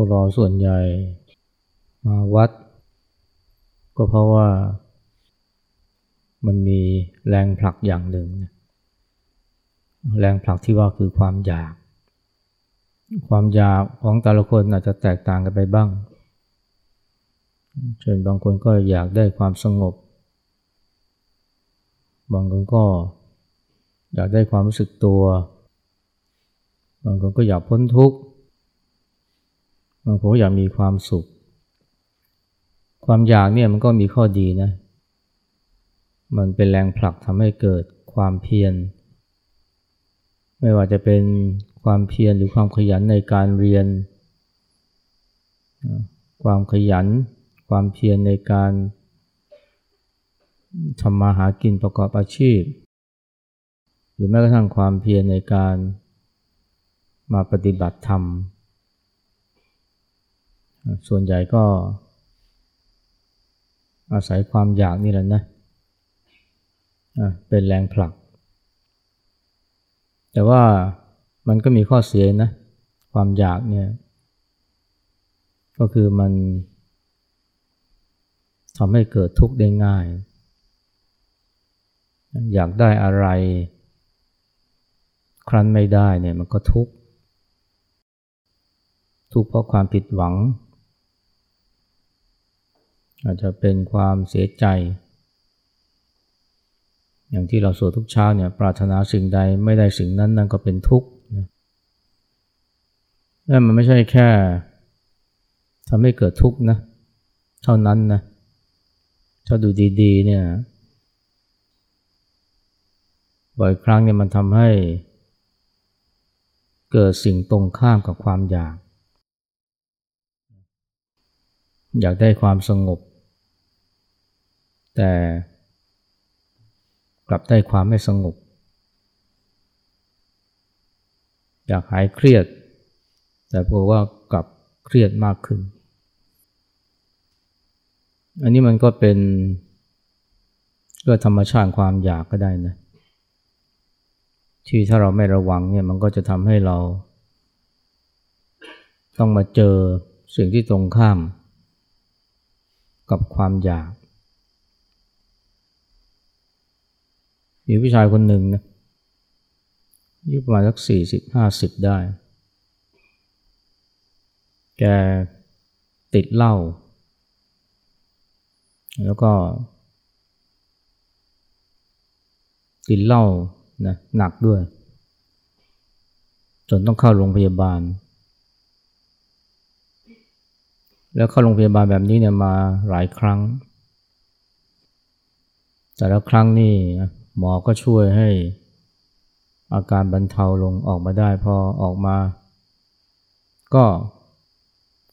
วกเราส่วนใหญ่มาวัด ก็เพราะว่ามันมีแรงผลักอย่างหนึ่ง แรงผลักที่ว่าคือความอยาก ความอยากของแต่ละคนอาจจะแตกต่างกันไปบ้าง เช่นบางคนก็อยากได้ความสงบ บางคนก็อยากได้ความรู้สึกตัว บางคนก็อยากพ้นทุกข์ บางคนก็อยากมีความสุข ความอยากเนี่ยมันก็มีข้อดีนะ มันเป็นแรงผลักทำให้เกิดความเพียร ไม่ว่าจะเป็นความเพียรหรือความขยันในการเรียน ความขยัน ความเพียรในการทำมาหากินประกอบอาชีพ หรือแม้กระทั่งความเพียรในการมาปฏิบัติธรรม ส่วนใหญ่ก็อาศัยความอยากนี่แหละนะเป็นแรงผลัก แต่ว่ามันก็มีข้อเสียนะ ความอยากเนี่ย ก็คือมันทำให้เกิดทุกข์ได้ง่าย อยากได้อะไร ครั้นไม่ได้เนี่ยมันก็ทุกข์ ทุกข์เพราะความผิดหวัง อาจจะเป็นความเสียใจ อย่างที่เราสวดทุกเช้าเนี่ยปรารถนาสิ่งใดไม่ได้สิ่งนั้นนั่นก็เป็นทุกข์นั่นมันไม่ใช่แค่ทำให้เกิดทุกข์นะเท่านั้นนะถ้าดูดีๆเนี่ยบ่อยครั้งเนี่ยมันทำให้เกิดสิ่งตรงข้ามกับความอยาก อยากได้ความสงบ แต่กลับได้ความไม่สงบ อยากหายเครียด แต่พบว่ากลับเครียดมากขึ้น อันนี้มันก็เป็นก็ธรรมชาติความอยากก็ได้นะที่ถ้าเราไม่ระวังเนี่ยมันก็จะทำให้เรา ต้องมาเจอสิ่งที่ตรงข้าม กับความอยาก มีผู้ชายคนหนึ่งนะอายุประมาณสักสี่สิบห้าสิบได้ แกติดเหล้าแล้วก็กินเหล้านะหนักด้วย จนต้องเข้าโรงพยาบาล แล้วเข้าโรงพยาบาลแบบนี้เนี่ยมาหลายครั้ง แต่ละครั้งนี่ หมอก็ช่วยให้อาการบรรเทาลงออกมาได้พอออกมา ก็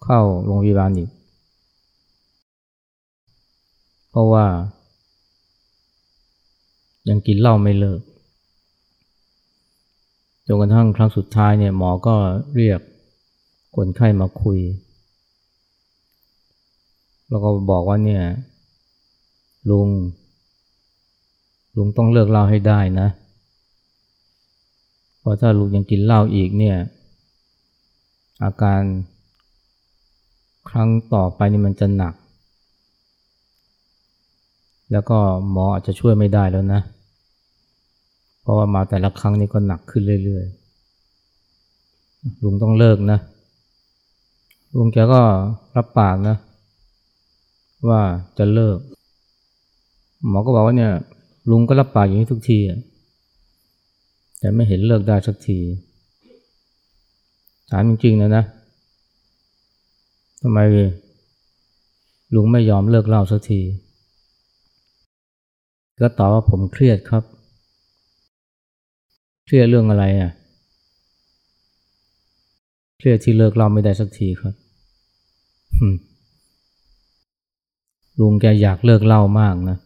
เข้าโรงพยาบาลอีก เพราะว่า ยังกินเหล้าไม่เลิกจนกระทั่งครั้งสุดท้ายเนี่ยหมอก็เรียกคนไข้มาคุย แล้วก็บอกว่าเนี่ยลุง ลุงต้องเลิกเหล้าให้ได้นะเพราะถ้าลุงยังกินเหล้าอีกเนี่ยอาการครั้งต่อไปนี่มันจะหนัก แล้วก็หมออาจจะช่วยไม่ได้แล้วนะ เพราะว่ามาแต่ละครั้งนี้ก็หนักขึ้นเรื่อยๆ ลุงต้องเลิกนะ ลุงแกก็รับปากนะ ว่าจะเลิก หมอก็บอกว่าเนี่ย ลุงก็รับปากอย่างนี้ทุกทีแต่ไม่เห็นเลิกได้สักทีถามจริงๆนะนะทำไมลุงไม่ยอมเลิกเล่าสักที ก็ตอบว่าผมเครียดครับ เครียดเรื่องอะไรอะ เครียดที่เลิกเล่าไม่ได้สักทีครับลุงแกอยากเลิกเล่ามากนะ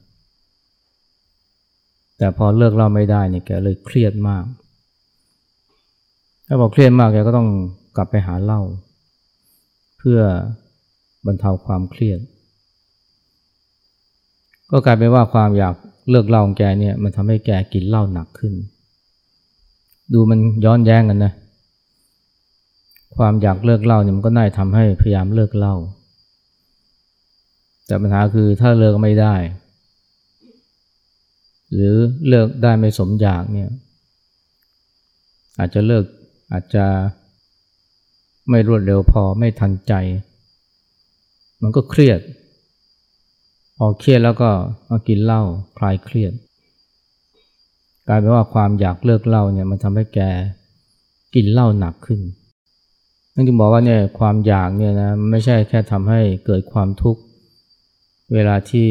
แต่พอเลิกเล่าไม่ได้เนี่ยแกเลยเครียดมาก ถ้าบอกเครียดมากแกก็ต้องกลับไปหาเหล้าเพื่อบรรเทาความเครียด ก็กลายเป็นว่าความอยากเลิกเหล้าของแกเนี่ยมันทำให้แกกินเหล้าหนักขึ้น ดูมันย้อนแย้งกันนะ ความอยากเลิกเหล้าเนี่ยมันก็น่าทำให้พยายามเลิกเหล้าแต่ปัญหาคือถ้าเลิกไม่ได้ หรือเลิกได้ไม่สมอยากเนี่ยอาจจะเลิกอาจจะไม่รวดเร็วพอไม่ทันใจ มันก็เครียด พอเครียดแล้วก็มากินเหล้าคลายเครียด กลายเป็นว่าความอยากเลิกเหล้าเนี่ยมันทำให้แกกินเหล้าหนักขึ้นนั่นจึงบอกว่าเนี่ยความอยากเนี่ยนะไม่ใช่แค่ทำให้เกิดความทุกข์เวลาที่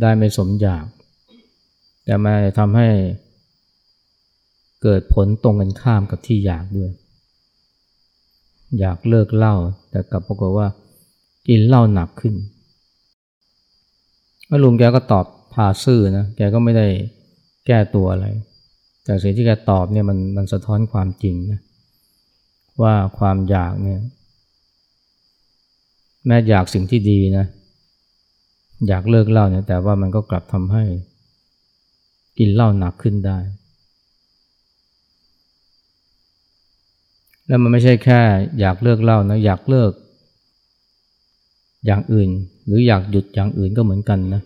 ได้ไม่สมอยาก แต่มันทำให้เกิดผลตรงกันข้ามกับที่อยากด้วย อยากเลิกเหล้าแต่กลับปรากฏว่า กินเหล้าหนักขึ้นแล้วลุงแกก็ตอบพาซื่อนะแกก็ไม่ได้แก้ตัวอะไร แต่สิ่งที่แกตอบเนี่ยมันมันสะท้อนความจริงนะว่าความอยากเนี่ยแม้อยากสิ่งที่ดีนะ อยากเลิกเหล้าเนี่ยแต่ว่ามันก็กลับทำให้ กินเหล้าหนักขึ้นได้ แล้วมันไม่ใช่แค่อยากเลิกเหล้านะอยากเลิก อย่างอื่น หรืออยากหยุดอย่างอื่นก็เหมือนกันนะ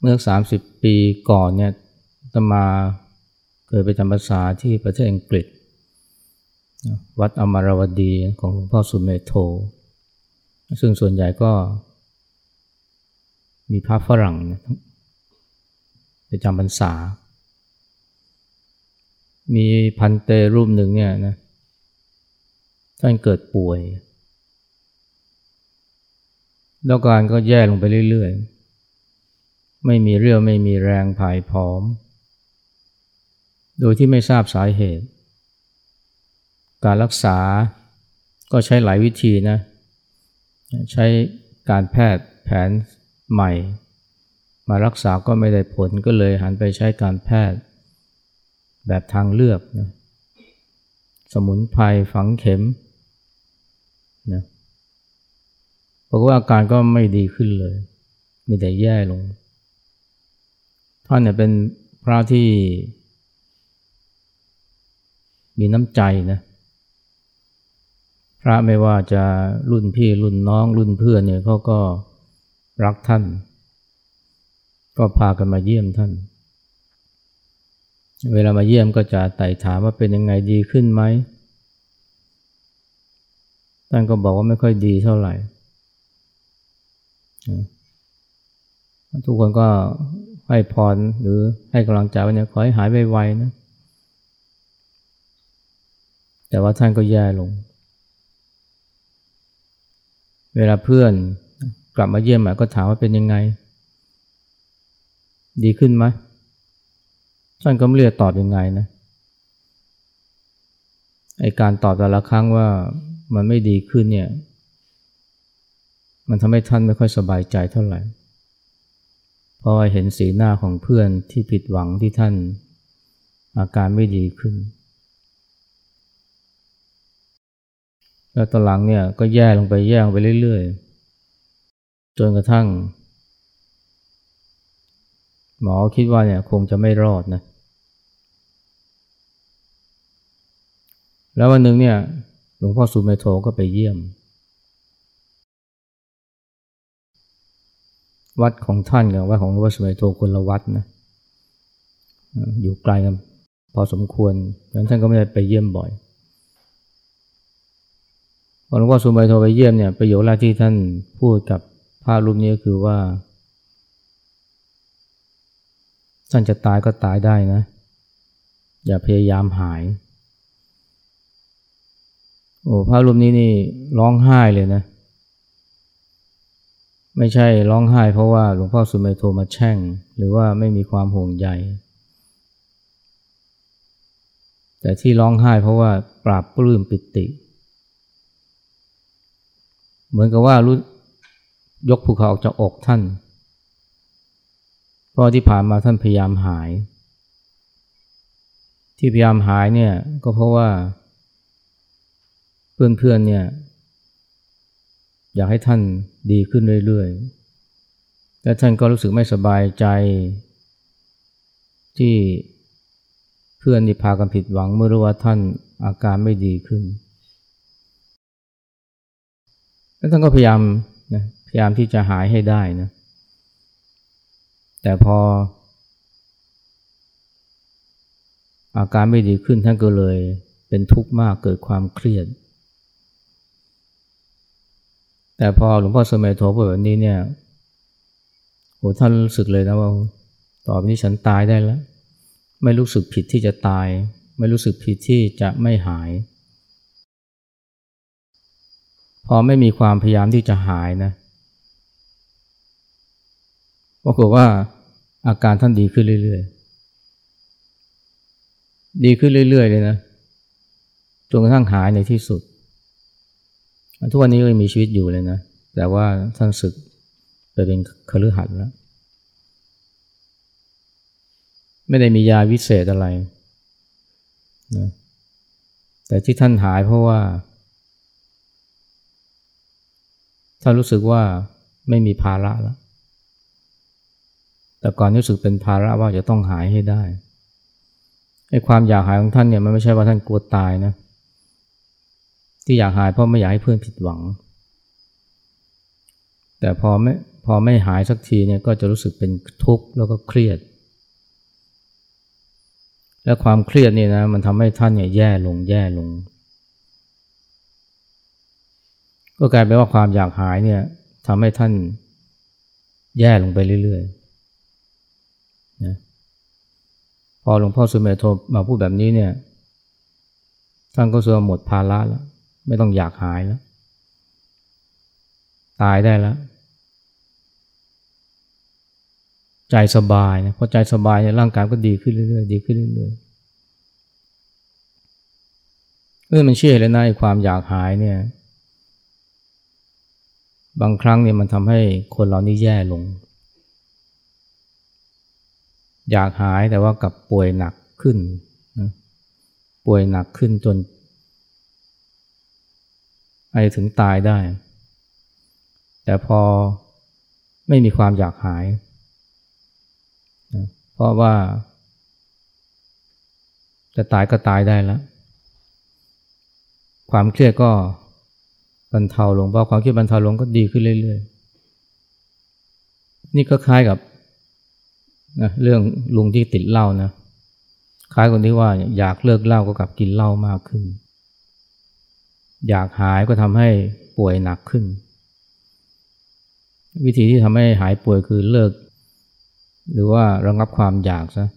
เมื่อสามสิบปีก่อนเนี่ยตมาเคยไปจำภาษาที่ประเทศอังกฤษ วัดอมรวดีของหลวงพ่อสุเมโท ซึ่งส่วนใหญ่ก็มีพระฝรั่ง ไปจำพรรษา มีพันเตรูปหนึ่งเนี่ยนะท่านเกิดป่วย แล้วการก็แย่ลงไปเรื่อยๆ ไม่มีเรี่ยวไม่มีแรงผายผอม โดยที่ไม่ทราบสาเหตุ การรักษาก็ใช้หลายวิธีนะ ใช้การแพทย์แผนใหม่ มารักษาก็ไม่ได้ผลก็เลยหันไปใช้การแพทย์ แบบทางเลือกนะสมุนไพรฝังเข็มนะบอกว่าอาการก็ไม่ดีขึ้นเลย มีแต่แย่ลง ท่านเนี่ยเป็นพระที่มีน้ำใจนะ พระไม่ว่าจะรุ่นพี่รุ่นน้องรุ่นเพื่อนเนี่ยเขาก็รักท่าน ก็พากันมาเยี่ยมท่าน เวลามาเยี่ยมก็จะไต่ถามว่าเป็นยังไงดีขึ้นไหม ท่านก็บอกว่าไม่ค่อยดีเท่าไหร่ ทุกคนก็ให้พรหรือให้กำลังใจว่าเนี่ยขอให้หายไวๆนะ แต่ว่าท่านก็แย่ลง เวลาเพื่อนกลับมาเยี่ยมก็ถามว่าเป็นยังไง ดีขึ้นไหมท่านก็ไม่เรียกตอบยังไงนะไอการตอบแต่ละครั้งว่ามันไม่ดีขึ้นเนี่ย มันทำให้ท่านไม่ค่อยสบายใจเท่าไหร่เพราะเห็นสีหน้าของเพื่อนที่ผิดหวังที่ท่านอาการไม่ดีขึ้น แล้วตอนหลังเนี่ยก็แย่ลงไปแย่ลงไปเรื่อยๆ จนกระทั่ง หมอคิดว่าเนี่ยคงจะไม่รอดนะ แล้ววันหนึ่งเนี่ยหลวงพ่อสุเมโทก็ไปเยี่ยม วัดของท่านกับวัดของหลวงพ่อสุเมโทคนละวัดนะ อยู่ไกลกันพอสมควรดังนั้นท่านก็ไม่ได้ไปเยี่ยมบ่อยหลวงพ่อสุมายโทไปเยี่ยมเนี่ยประโยคแรกที่ท่านพูดกับพระรูปนี้ก็คือว่า ท่านจะตายก็ตายได้นะ อย่าพยายามหาย โอ้พระรูปนี้นี่ร้องไห้เลยนะ ไม่ใช่ร้องไห้เพราะว่าหลวงพ่อสุเมโทมาแช่ง หรือว่าไม่มีความห่วงใยแต่ที่ร้องไห้เพราะว่าปราบปลื้มปิติ เหมือนกับว่ารู้ยกภูเขาออกจากอกท่าน เพราะที่ผ่านมาท่านพยายามหาย ที่พยายามหายเนี่ยก็เพราะว่า เพื่อนๆเนี่ย อยากให้ท่านดีขึ้นเรื่อยๆ และท่านก็รู้สึกไม่สบายใจ ที่เพื่อนที่พากันผิดหวังเมื่อรู้ว่าท่านอาการไม่ดีขึ้น แล้วท่านก็พยายามนะพยายามที่จะหายให้ได้นะ แต่พอ อาการไม่ดีขึ้นท่านก็เลยเป็นทุกข์มากเกิดความเครียด แต่พอหลวงพ่อสมัยโทพูดแบบนี้เนี่ยโหท่านรู้สึกเลยนะว่าต่อไปนี้ฉันตายได้แล้ว ไม่รู้สึกผิดที่จะตาย ไม่รู้สึกผิดที่จะไม่หาย พอไม่มีความพยายามที่จะหายนะปรากฏว่า อาการท่านดีขึ้นเรื่อยๆ ดีขึ้นเรื่อยๆ เลยนะ จนกระทั่งหายในที่สุด ทุกวันนี้ก็ยังมีชีวิตอยู่เลยนะ แต่ว่าท่านศึกไปเป็นคฤหัสถ์แล้ว ไม่ได้มียาวิเศษอะไรนะแต่ที่ท่านหายเพราะว่า ท่านรู้สึกว่าไม่มีภาระแล้ว แต่ก่อนรู้สึกเป็นภาระว่าจะต้องหายให้ได้ไอ้ความอยากหายของท่านเนี่ยมันไม่ใช่ว่าท่านกลัวตายนะ ที่อยากหายเพราะไม่อยากให้เพื่อนผิดหวัง แต่พอไม่พอไม่หายสักทีเนี่ยก็จะรู้สึกเป็นทุกข์แล้วก็เครียด และความเครียดนี่นะมันทำให้ท่านเนี่ยแย่ลงแย่ลง ก็กลายเป็นว่าความอยากหายเนี่ยทำให้ท่านแย่ลงไปเรื่อยๆ นะพอหลวงพ่อสุเมธโทมาพูดแบบนี้เนี่ยท่านก็เสื่อหมดภาระแล้ว ไม่ต้องอยากหายแล้ว ตายได้แล้ว ใจสบายนะพอใจสบายเนี่ยร่างกายก็ดีขึ้นเรื่อยๆดีขึ้นเรื่อยๆเมื่อมันเชื่อเลยนะความอยากหายเนี่ยบางครั้งเนี่ยมันทำให้คนเรานี่แย่ลง อยากหายแต่ว่ากับป่วยหนักขึ้นนะป่วยหนักขึ้นจนอาจจะถึงตายได้ แต่พอไม่มีความอยากหายนะเพราะว่า จะตายก็ตายได้แล้ว ความเครียดก็บรรเทาลงพอความเครียดบรรเทาลงก็ดีขึ้นเรื่อย ๆ นี่ก็คล้ายกับ นะเรื่องลุงที่ติดเหล้านะคล้ายคนที่ว่าอยากเลิกเหล้าก็กลับกินเหล้ามากขึ้น อยากหายก็ทำให้ป่วยหนักขึ้น วิธีที่ทำให้หายป่วยคือเลิก หรือว่าระงับความอยากซะ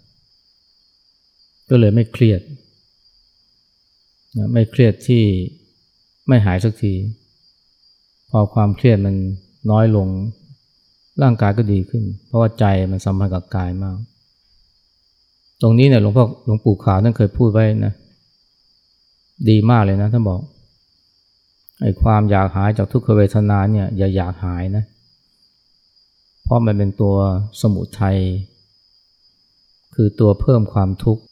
ก็เลยไม่เครียดนะไม่เครียดที่ไม่หายสักที พอความเครียดมันน้อยลง ร่างกายก็ดีขึ้น เพราะว่าใจมันสัมพันธ์กับกายมาก ตรงนี้เนี่ยหลวงพ่อหลวงปู่ขาวท่านเคยพูดไว้นะ ดีมากเลยนะท่านบอกไอ้ความอยากหายจากทุกขเวทนาเนี่ยอย่าอยากหายนะ เพราะมันเป็นตัวสมุทัยคือตัวเพิ่มความทุกข์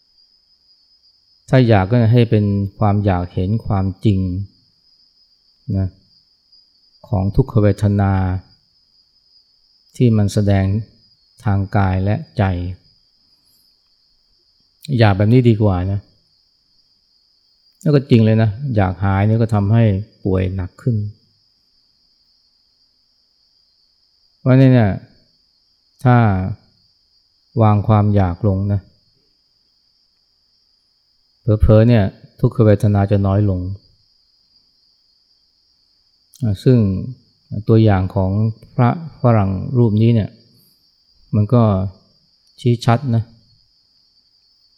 ถ้าอยากก็ให้เป็นความอยากเห็นความจริงนะของทุกขเวทนา ที่มันแสดงทางกายและใจ อยากแบบนี้ดีกว่านะแล้วก็จริงเลยนะ อยากหายนี่ก็ทำให้ป่วยหนักขึ้นว่านี่เนี่ยถ้าวางความอยากลงนะเพอๆเนี่ยทุกขเวทนาจะน้อยลง ซึ่ง ตัวอย่างของพระฝรั่งรูปนี้เนี่ยมันก็ชี้ชัดนะ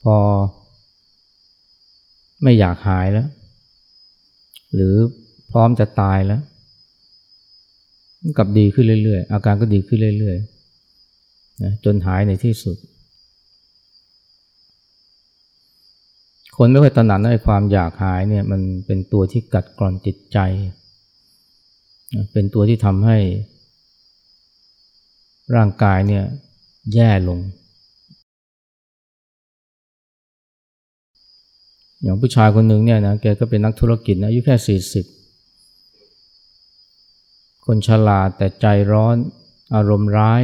พอไม่อยากหายแล้ว หรือพร้อมจะตายแล้วกับดีขึ้นเรื่อยๆ อาการก็ดีขึ้นเรื่อยๆนะจนหายในที่สุด คนไม่ค่อยตระหนักในความอยากหายเนี่ยมันเป็นตัวที่กัดกร่อนจิตใจ เป็นตัวที่ทำให้ ร่างกายเนี่ยแย่ลง อย่างผู้ชายคนหนึ่งเนี่ยนะแกก็เป็นนักธุรกิจนะอายุแค่สี่สิบคนฉลาดแต่ใจร้อนอารมณ์ร้าย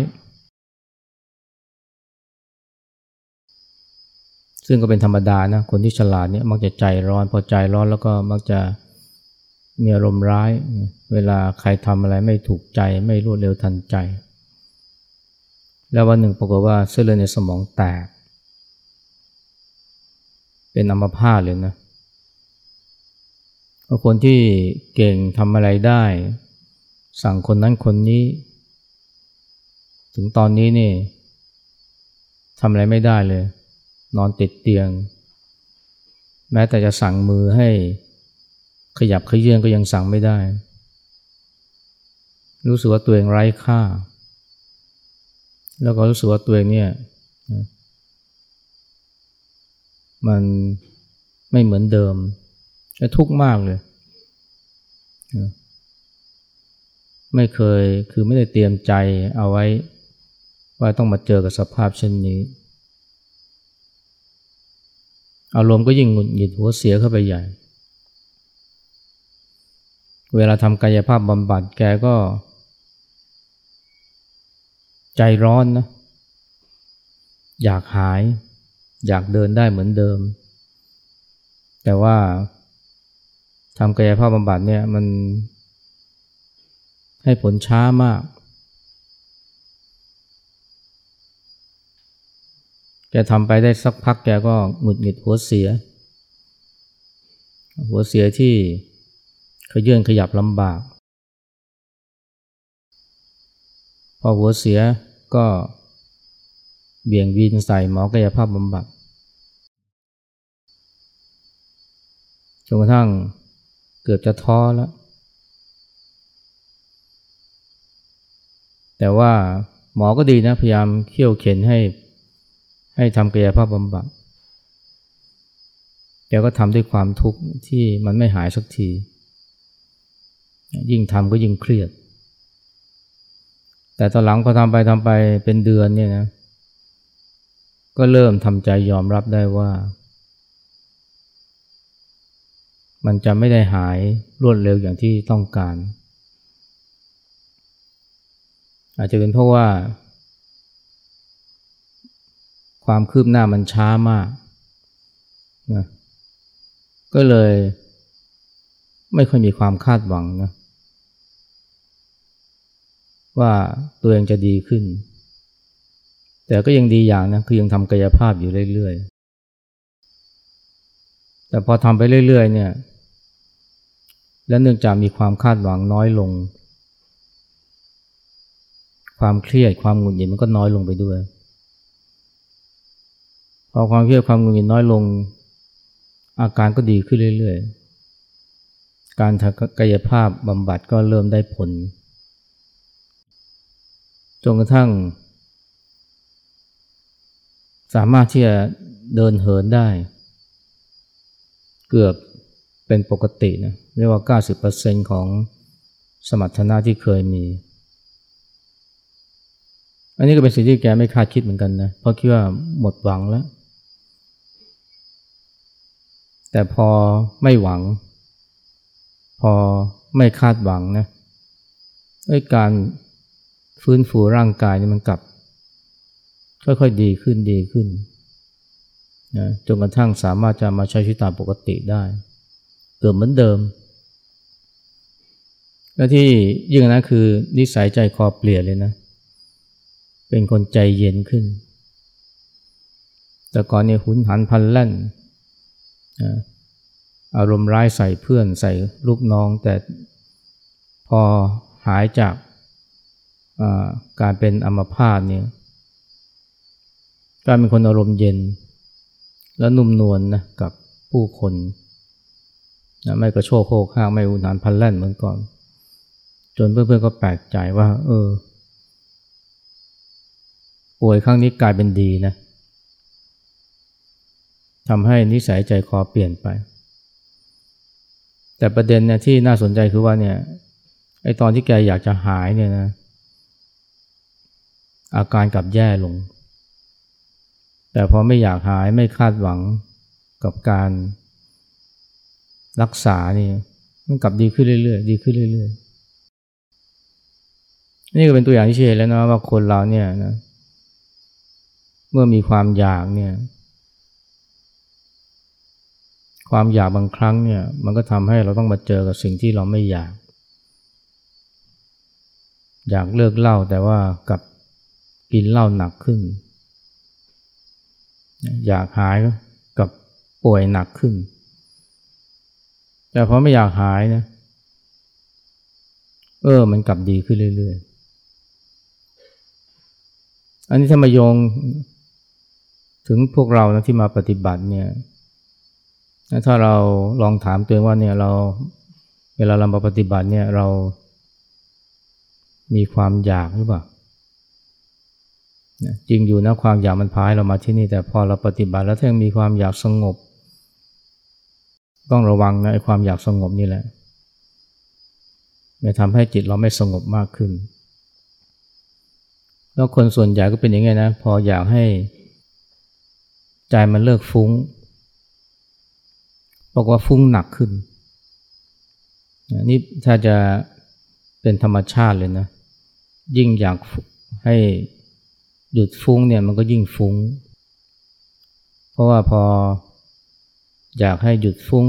ซึ่งก็เป็นธรรมดานะ คนที่ฉลาดเนี่ยมักจะใจร้อน พอใจร้อนแล้วก็มักจะ มีอารมณ์ร้าย เวลาใครทำอะไรไม่ถูกใจไม่รวดเร็วทันใจ แล้ววันหนึ่งปรากฏว่าเส้นเลือดในสมองแตก เป็นอัมพาตเลยนะคนที่เก่งทำอะไรได้ สั่งคนนั้นคนนี้ ถึงตอนนี้นี่ทำอะไรไม่ได้เลย นอนติดเตียง แม้แต่จะสั่งมือให้ ขยับขยื่นก็ยังสั่งไม่ได้ รู้สึกว่าตัวเองไร้ค่า แล้วก็รู้สึกว่าตัวเองเนี่ยมันไม่เหมือนเดิมและทุกข์มากเลยไม่เคยคือไม่ได้เตรียมใจเอาไว้ ว่าต้องมาเจอกับสภาพเช่นนี้ อารมณ์ก็ยิ่งหงุดหงิดหัวเสียเข้าไปใหญ่ เวลาทำกายภาพบำบัดแกก็ ใจร้อนนะ อยากหาย อยากเดินได้เหมือนเดิม แต่ว่าทำกายภาพบำบัดเนี่ยมันให้ผลช้ามาก แกทำไปได้สักพักแกก็หงุดหงิดหัวเสีย หัวเสียที่ ขยื่นขยับลำบาก พอหัวเสียก็เบี่ยงวินใส่หมอกายภาพบำบัดจนกระทั่งเกือบจะท้อแล้ว แต่ว่าหมอก็ดีนะ พยายามเขี่ยวเข็นให้ ให้ทำกายภาพบำบัดแกก็ทำด้วยความทุกข์ที่มันไม่หายสักที ยิ่งทำก็ยิ่งเครียด แต่ตอนหลังพอทำไปทำไปเป็นเดือนเนี่ยนะก็เริ่มทำใจยอมรับได้ว่า มันจะไม่ได้หายรวดเร็วอย่างที่ต้องการ อาจจะเป็นเพราะว่า ความคืบหน้ามันช้ามากนะก็เลยไม่ค่อยมีความคาดหวังนะ ว่าตัวเองจะดีขึ้น แต่ก็ยังดีอย่างนะคือยังทำกายภาพอยู่เรื่อยๆ แต่พอทำไปเรื่อยๆเนี่ย และเนื่องจากมีความคาดหวังน้อยลง ความเครียดความหงุดหงิดมันก็น้อยลงไปด้วย พอความเครียดความหงุดหงิดน้อยลง อาการก็ดีขึ้นเรื่อยๆ การทำกายภาพบำบัดก็เริ่มได้ผล จนกระทั่ง สามารถที่จะเดินเหินได้ เกือบเป็นปกตินะเรียกว่า 90%ของสมรรถนะที่เคยมี อันนี้ก็เป็นสิ่งที่แกไม่คาดคิดเหมือนกันนะ เพราะคิดว่าหมดหวังแล้ว แต่พอไม่หวัง พอไม่คาดหวังนะไอ้การ ฟื้นฟูร่างกายนี่มันกลับ ค่อยๆดีขึ้นดีขึ้นนะจนกระทั่งสามารถจะมาใช้ชีวิตตามปกติได้ เกือบเหมือนเดิม และที่ยิ่งนะคือนิสัยใจคอเปลี่ยนเลยนะ เป็นคนใจเย็นขึ้น แต่ก่อนเนี่ยหุนหันพันแล่นอารมณ์ร้ายใส่เพื่อนใส่ลูกน้อง แต่พอหายจาก การเป็นอัมพาตเนี่ยกายเป็นคนอารมณ์เย็น และนุ่มนวลนนะกับผู้คนนะไม่กระโชกโคกข้างไม่อุนานพันแล่นเหมือนก่อน จนเพื่อนๆก็แปลกใจว่า เออ ป่วยครั้งนี้กลายเป็นดีนะทำให้นิสัยใจคอเปลี่ยนไป แต่ประเด็นเนี่ยที่น่าสนใจคือว่าเนี่ยไอตอนที่แกอยากจะหายเนี่ยนะ อาการกลับแย่ลง แต่พอไม่อยากหายไม่คาดหวังกับการรักษานี่มันกลับดีขึ้นเรื่อยๆ ดีขึ้นเรื่อยๆ นี่ก็เป็นตัวอย่างที่เห็นแล้วนะว่าคนเราเนี่ยนะเมื่อมีความอยากเนี่ยความอยากบางครั้งเนี่ยมันก็ทำให้เราต้องมาเจอกับสิ่งที่เราไม่อยาก อยากเลิกเล้าแต่ว่ากับ กินเหล้าหนักขึ้น อยากหายกับป่วยหนักขึ้น แต่พอไม่อยากหายนะเออมันกลับดีขึ้นเรื่อยๆ อันนี้ถ้ามาโยงถึงพวกเรานะที่มาปฏิบัติเนี่ยถ้าเราลองถามตัวเองว่าเนี่ยเราเวลาเรามาปฏิบัติเนี่ยเรามีความอยากหรือเปล่า จริงอยู่นะความอยากมันพายเรามาที่นี่แต่พอเราปฏิบัติแล้วถ้ายังมีความอยากสงบ ต้องระวังนะไอ้ความอยากสงบนี่แหละมันทำให้จิตเราไม่สงบมากขึ้น แล้วคนส่วนใหญ่ก็เป็นอย่างนี้นะ พออยากให้ใจมันเลิกฟุ้งบอกว่าฟุ้งหนักขึ้น นี่ถ้าจะเป็นธรรมชาติเลยนะ ยิ่งอยากให้ หยุดฟุ้งเนี่ยมันก็ยิ่งฟุ้ง เพราะว่าพออยากให้หยุดฟุ้ง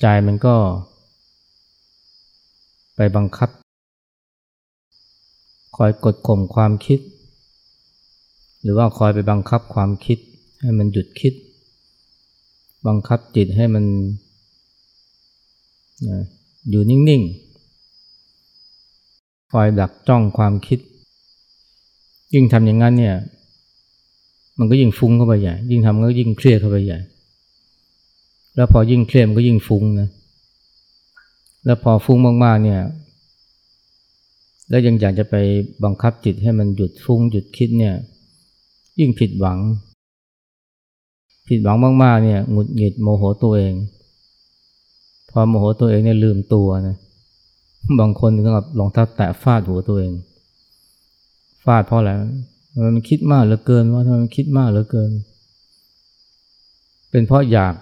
ใจมันก็ ไปบังคับ คอยกดข่มความคิด หรือว่าคอยไปบังคับความคิด ให้มันหยุดคิด บังคับจิตให้มันอยู่นิ่งๆคอยดักจ้องความคิด ยิ่งทำอย่างนั้นเนี่ย มันก็ยิ่งฟุ้งเข้าไปใหญ่ ยิ่งทำก็ยิ่งเครียดเข้าไปใหญ่ แล้วพอยิ่งเครียดมันก็ยิ่งฟุ้งนะ แล้วพอฟุ้งมากๆเนี่ย แล้วยังอยากจะไปบังคับจิตให้มันหยุดฟุ้งหยุดคิดเนี่ย ยิ่งผิดหวัง ผิดหวังมากๆเนี่ยหงุดหงิดโมโหตัวเอง พอโมโหตัวเองเนี่ยลืมตัวนะ บางคนถึงกับรองเท้าแตะฟาดหัวตัวเอง ฟาดเพราะอะไรมันคิดมากเหลือเกินว่าทำไมมันคิดมากเหลือเกิน เป็นเพราะอยาก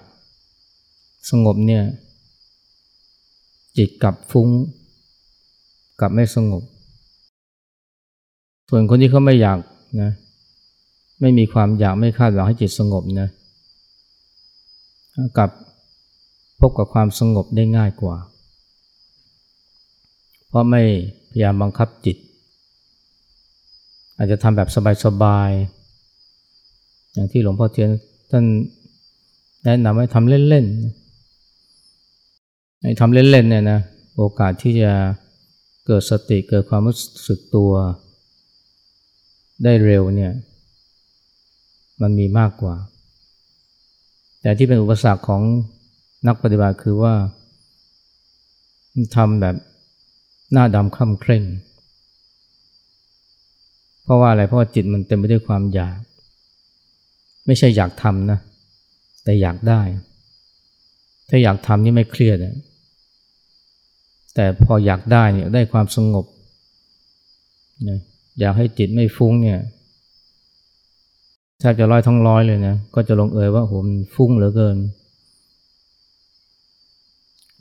สงบเนี่ย จิตกลับฟุ้ง กลับไม่สงบ ส่วนคนที่เขาไม่อยากนะไม่มีความอยากไม่คาดหวังให้จิตสงบนะกับพบกับความสงบได้ง่ายกว่า เพราะไม่พยายามบังคับจิต อาจจะทำแบบสบายๆอย่างที่หลวงพ่อเทียนท่านแนะนำให้ทำเล่นๆให้ทำเล่นๆเนี่ยนะโอกาสที่จะเกิดสติเกิดความรู้สึกตัวได้เร็วเนี่ยมันมีมากกว่า แต่ที่เป็นอุปสรรคของนักปฏิบัติคือว่าทำแบบหน้าดำคล่ำเคร่ง เพราะว่าอะไรเพราะว่าจิตมันเต็มไปด้วยความอยาก ไม่ใช่อยากทำนะ แต่อยากได้ ถ้าอยากทำนี่ไม่เครียดนะแต่พออยากได้เนี่ยได้ความสงบนะอยากให้จิตไม่ฟุ้งเนี่ยแทบจะร้อยทั้งร้อยเลยนะก็จะลงเอยว่าผมฟุ้งเหลือเกิน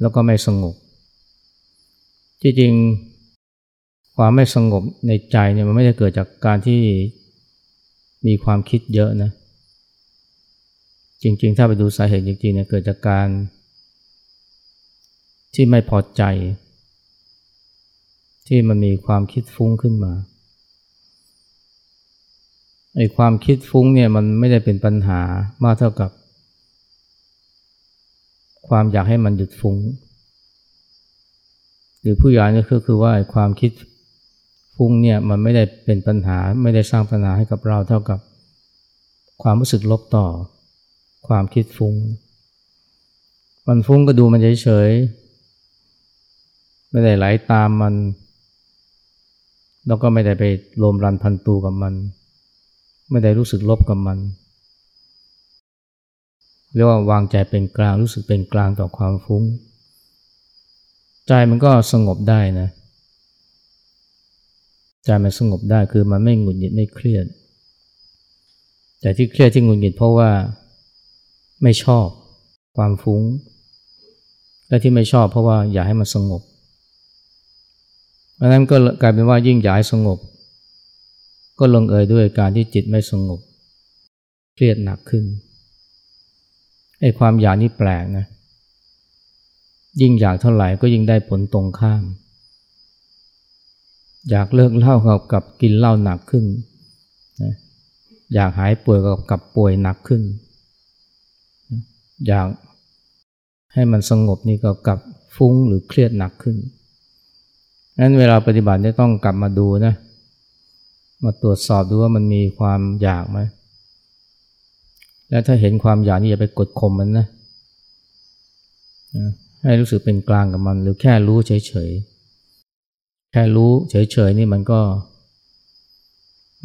แล้วก็ไม่สงบจริงๆ ความไม่สงบในใจเนี่ยมันไม่ได้เกิดจากการที่มีความคิดเยอะนะ จริงๆ ถ้าไปดูสาเหตุจริงๆเนี่ยเกิดจากการ ที่ไม่พอใจ ที่มันมีความคิดฟุ้งขึ้นมาไอ้ความคิดฟุ้งเนี่ยมันไม่ได้เป็นปัญหามากเท่ากับ ความอยากให้มันหยุดฟุ้ง หรือผู้ใหญ่นี่ก็คือว่าความคิด ฟุ้งเนี่ยมันไม่ได้เป็นปัญหาไม่ได้สร้างปัญหาให้กับเราเท่ากับความรู้สึกลบต่อ ความคิดฟุ้ง มันฟุ้งก็ดูมันเฉยไม่ได้ไหลาตามมัน แล้วก็ไม่ได้ไปโลมรันพันตูกับมัน ไม่ได้รู้สึกลบกับมัน เรียกว่าวางใจเป็นกลางรู้สึกเป็นกลางต่อความฟุ้ง ใจมันก็สงบได้นะ ใจมันสงบได้คือมันไม่หงุดหงิดไม่เครียด แต่ที่เครียดที่หงุดหงิดเพราะว่าไม่ชอบความฟุ้ง และที่ไม่ชอบเพราะว่าอยากให้มันสงบเพราะนั้นก็กลายเป็นว่ายิ่งอยากสงบ ก็ลงเอยด้วยการที่จิตไม่สงบ เครียดหนักขึ้นไอ้ความอยากนี่แปลกนะ ยิ่งอยากเท่าไหร่ก็ยิ่งได้ผลตรงข้าม อยากเลิกเหล้ากับกับกินเหล้าหนักขึ้นนะอยากหายป่วยกับกับป่วยหนักขึ้น อยากให้มันสงบนี่ก็กับฟุ้งหรือเครียดหนักขึ้นนั้นเวลาปฏิบัติเนี่ยต้องกลับมาดูนะ มาตรวจสอบดูว่ามันมีความอยากไหม และถ้าเห็นความอยากนี่อย่าไปกดข่มมันนะนะให้รู้สึกเป็นกลางกับมัน หรือแค่รู้เฉยๆ แค่รู้เฉยๆนี่มันก็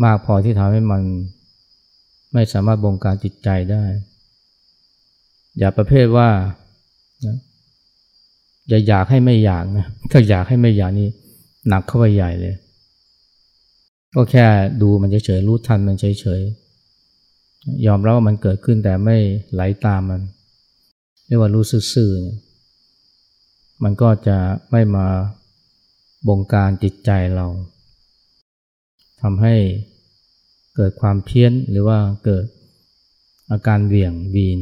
มากพอที่ทำให้มันไม่สามารถบงการจิตใจได้ อย่าประเภทว่านะอย่าอยากให้ไม่อยากนะถ้าอยากให้ไม่อยากนี่หนักเข้าไปใหญ่เลย ก็แค่ดูมันเฉยๆรู้ทันมันเฉยๆยอมรับว่ามันเกิดขึ้นแต่ไม่ไหลาตามมันเรียกว่ารู้ซื่อๆเนี่ยมันก็จะไม่มา บงการจิตใจเราทำให้เกิดความเพี้ยนหรือว่าเกิดอาการเหวี่ยงวีน